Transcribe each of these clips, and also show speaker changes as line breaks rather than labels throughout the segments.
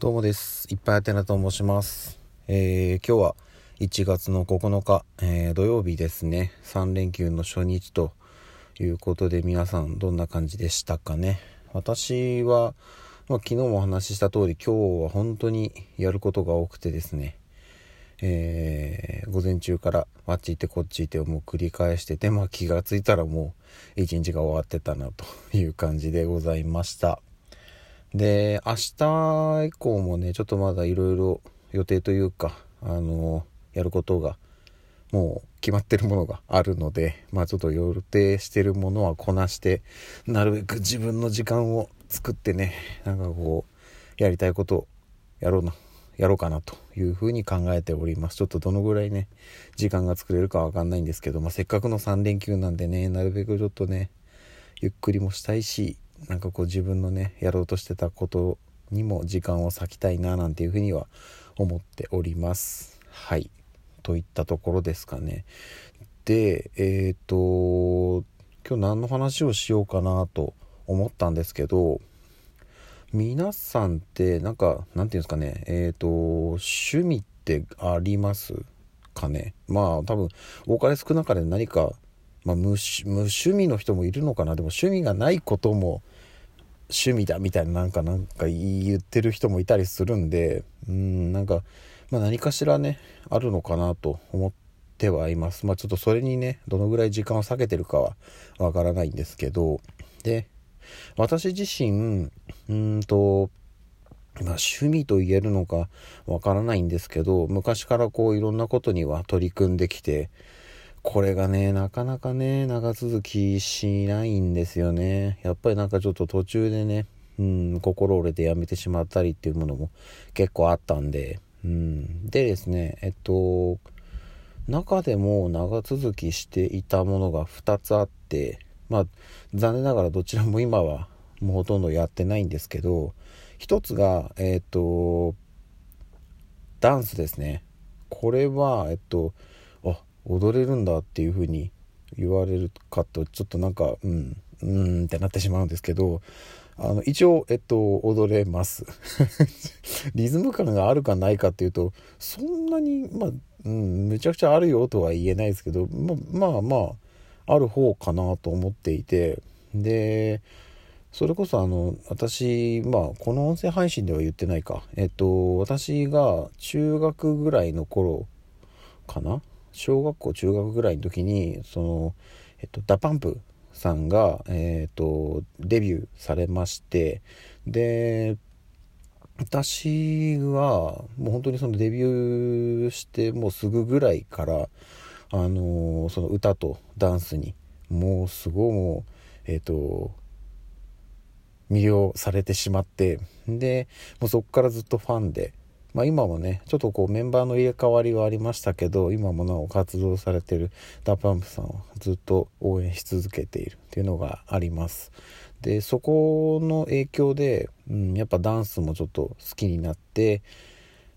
どうもです。いっぱいあてなと申します。えー今日は1月の9日、えー土曜日ですね。3連休の初日ということで皆さんどんな感じでしたかね。私は、まあ、昨日もお話しした通り今日は本当にやることが多くてですね。えー午前中からあっち行ってこっち行ってもう繰り返してて、まあ気がついたらもう一日が終わってたなという感じでございました。で、明日以降もね、ちょっとまだいろいろ予定というか、あの、やることが、もう決まってるものがあるので、まあちょっと予定してるものはこなして、なるべく自分の時間を作ってね、なんかこう、やりたいことをやろうな、やろうかなというふうに考えております。ちょっとどのぐらいね、時間が作れるかわかんないんですけど、まあせっかくの3連休なんでね、なるべくちょっとね、ゆっくりもしたいしなんかこう自分のねやろうとしてたことにも時間を割きたいななんていうふうには思っております。はい。といったところですかね。でえっ、と今日何の話をしようかなと思ったんですけど皆さんってなんかなんていうんですかね。えっ、と趣味ってありますかね？まあ多分多かれ少なかれ何かまあ、無趣味の人もいるのかな。でも趣味がないことも趣味だみたいななんかなんか言ってる人もいたりするんでうんなんか、まあ、何かしらねあるのかなと思ってはいます。まあちょっとそれにねどのぐらい時間を割けてるかはわからないんですけど。で私自身うんとまあ、趣味と言えるのかわからないんですけど昔からこういろんなことには取り組んできてこれがね、なかなかね、長続きしないんですよね。やっぱりなんかちょっと途中でね、うん、心折れてやめてしまったりっていうものも結構あったんで、うん。でですね、えっと、中でも長続きしていたものが2つあって、まあ、残念ながらどちらも今はもうほとんどやってないんですけど、一つが、えっと、ダンスですね。これは、えっと、踊れるんだっていう風に言われるかとちょっとなんかうんうんってなってしまうんですけどあの一応えっと踊れます。リズム感があるかないかっていうとそんなにまあうんめちゃくちゃあるよとは言えないですけどままあまあある方かなと思っていてでそれこそあの私まあこの音声配信では言ってないか。えっと私が中学ぐらいの頃かな小学校中学ぐらいの時にその、えっと、 DA PUMP さんが、えっと、デビューされましてで私はもう本当にそのデビューしてもうすぐぐらいからあのその歌とダンスにもうすごいもうえっと魅了されてしまってでもうそこからずっとファンでまあ、今もねちょっとこうメンバーの入れ替わりはありましたけど今もなお活動されてる DA PUMP さんをずっと応援し続けているっていうのがあります。でそこの影響で、うん、やっぱダンスもちょっと好きになって、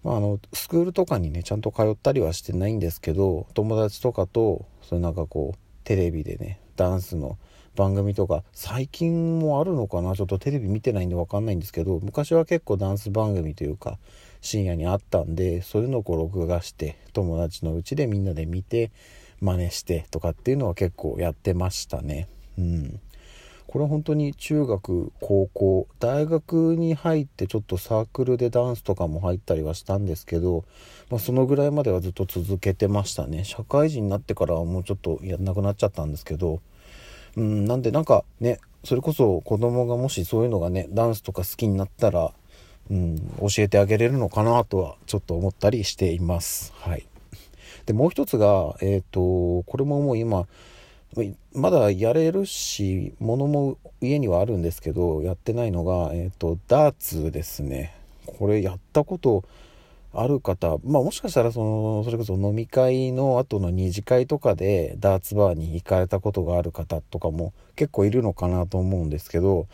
まあ、あのスクールとかにねちゃんと通ったりはしてないんですけど友達とかとそれなんかこうテレビでねダンスの番組とか最近もあるのかな？ちょっとテレビ見てないんで分かんないんですけど昔は結構ダンス番組というか深夜にあったんでそういうのをこう録画して友達のうちでみんなで見て真似してとかっていうのは結構やってましたね。うん。これ本当に中学高校大学に入ってちょっとサークルでダンスとかも入ったりはしたんですけど、まあ、そのぐらいまではずっと続けてましたね。社会人になってからはもうちょっとやんなくなっちゃったんですけどうんなんでなんかねそれこそ子供がもしそういうのがねダンスとか好きになったらうん、教えてあげれるのかなとはちょっと思ったりしています。はい。で、もう一つが、えっ、と、これももう今、まだやれるし、ものも家にはあるんですけど、やってないのが、えっ、と、ダーツですね。これやったことある方、まあもしかしたらその、それこそ飲み会の後の二次会とかでダーツバーに行かれたことがある方とかも結構いるのかなと思うんですけど、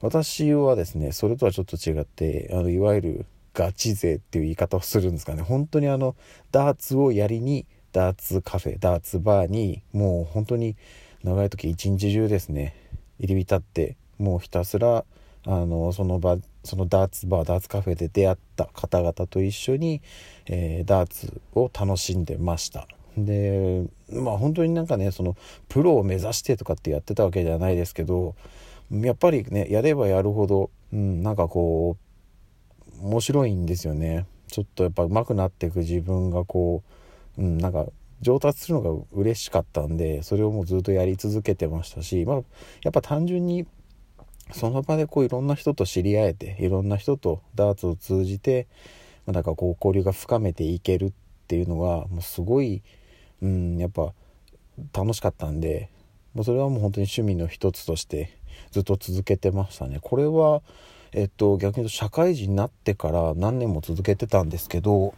私はですねそれとはちょっと違ってあのいわゆるガチ勢っていう言い方をするんですかね。本当にあのダーツをやりにダーツカフェダーツバーにもう本当に長い時一日中ですね入り浸ってもうひたすらあのその場そのダーツバーダーツカフェで出会った方々と一緒に、えー、ダーツを楽しんでました。でまあ本当になんかねそのプロを目指してとかってやってたわけじゃないですけどやっぱりねやればやるほど、うん、なんかこう面白いんですよね。ちょっとやっぱ上手くなっていく自分がこう、うん、なんか上達するのが嬉しかったんでそれをもうずっとやり続けてましたし、まあ、やっぱ単純にその場でこういろんな人と知り合えていろんな人とダーツを通じて、まあ、なんかこう交流が深めていけるっていうのがもうすごい、うん、やっぱ楽しかったんでもうそれはもう本当に趣味の一つとしてずっと続けてましたね。これはえっと、逆に言うと社会人になってから何年も続けてたんですけど、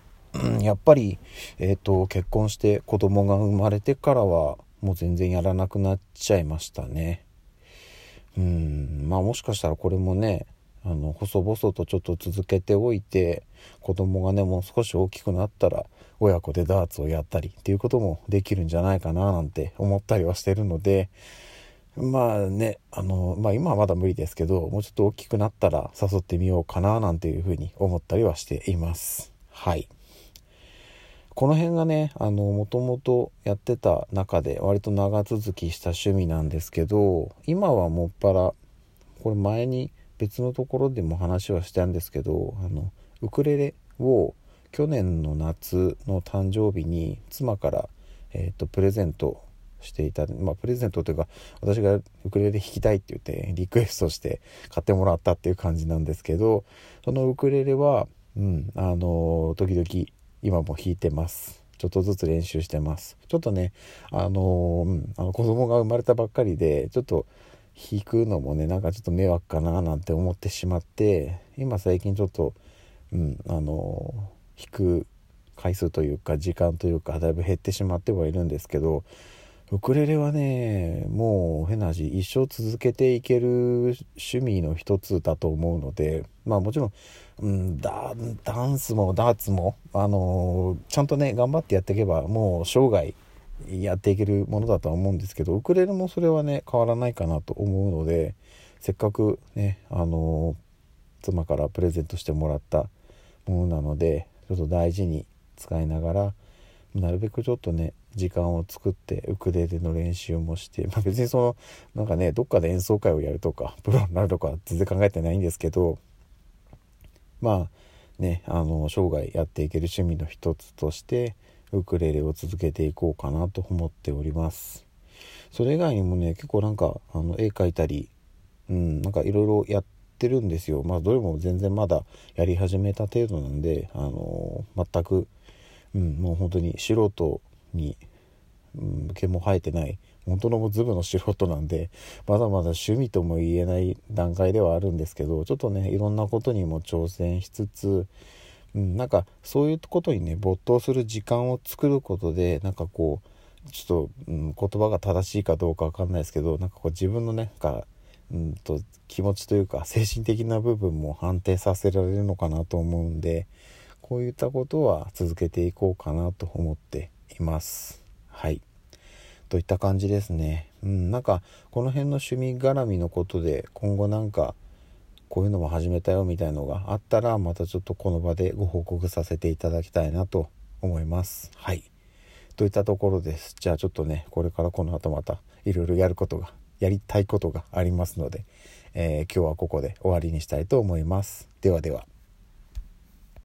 やっぱり、えっと、結婚して子供が生まれてからはもう全然やらなくなっちゃいましたね。うんまあもしかしたらこれもねあの細々とちょっと続けておいて子供がねもう少し大きくなったら親子でダーツをやったりっていうこともできるんじゃないかななんて思ったりはしてるのでまあねあのまあ今はまだ無理ですけどもうちょっと大きくなったら誘ってみようかななんていうふうに思ったりはしています。はい。この辺がねあのもともとやってた中で割と長続きした趣味なんですけど今はもっぱらこれ前に別のところでも話はしたんですけどあのウクレレを去年の夏の誕生日に妻から、えーと、プレゼントしていたまあプレゼントというか私がウクレレ弾きたいって言ってリクエストして買ってもらったっていう感じなんですけどそのウクレレはうんあの時々今も弾いてます。ちょっとずつ練習してます。ちょっとねあの,、うん、あの子供が生まれたばっかりでちょっと弾くのもねなんかちょっと迷惑かななんて思ってしまって今最近ちょっとうんあの弾く回数というか時間というかだいぶ減ってしまってはいるんですけどウクレレはねもう変な話一生続けていける趣味の一つだと思うのでまあもちろん、うん、ダダンスもダーツも、あの、ちゃんとね頑張ってやっていけばもう生涯やっていけるものだとは思うんですけどウクレレもそれはね変わらないかなと思うのでせっかくねあの妻からプレゼントしてもらったものなのでちょっと大事に使いながらなるべくちょっとね時間を作ってウクレレの練習もして、まあ、別にそのなんかねどっかで演奏会をやるとかプロになるとか全然考えてないんですけどまあねあの生涯やっていける趣味の一つとしてウクレレを続けていこうかなと思っております。それ以外にもね結構なんかあの絵描いたりうんなんかいろいろやってるんですよ。まあどれも全然まだやり始めた程度なんであの全く、うん、もう本当に素人に、うん、毛も生えてない本当のもズブの素人なんでまだまだ趣味とも言えない段階ではあるんですけどちょっとねいろんなことにも挑戦しつつうん、なんかそういうことにね没頭する時間を作ることでなんかこうちょっと、うん、言葉が正しいかどうか分かんないですけどなんかこう自分のねなんか、うんと、気持ちというか精神的な部分も安定させられるのかなと思うんでこういったことは続けていこうかなと思っています。はいといった感じですね。うん、なんかこの辺の趣味絡みのことで今後なんかこういうのも始めたよみたいのがあったらまたちょっとこの場でご報告させていただきたいなと思います。はい。といったところです。じゃあちょっとねこれからこの後またいろいろやることがやりたいことがありますので、えー、今日はここで終わりにしたいと思います。ではでは。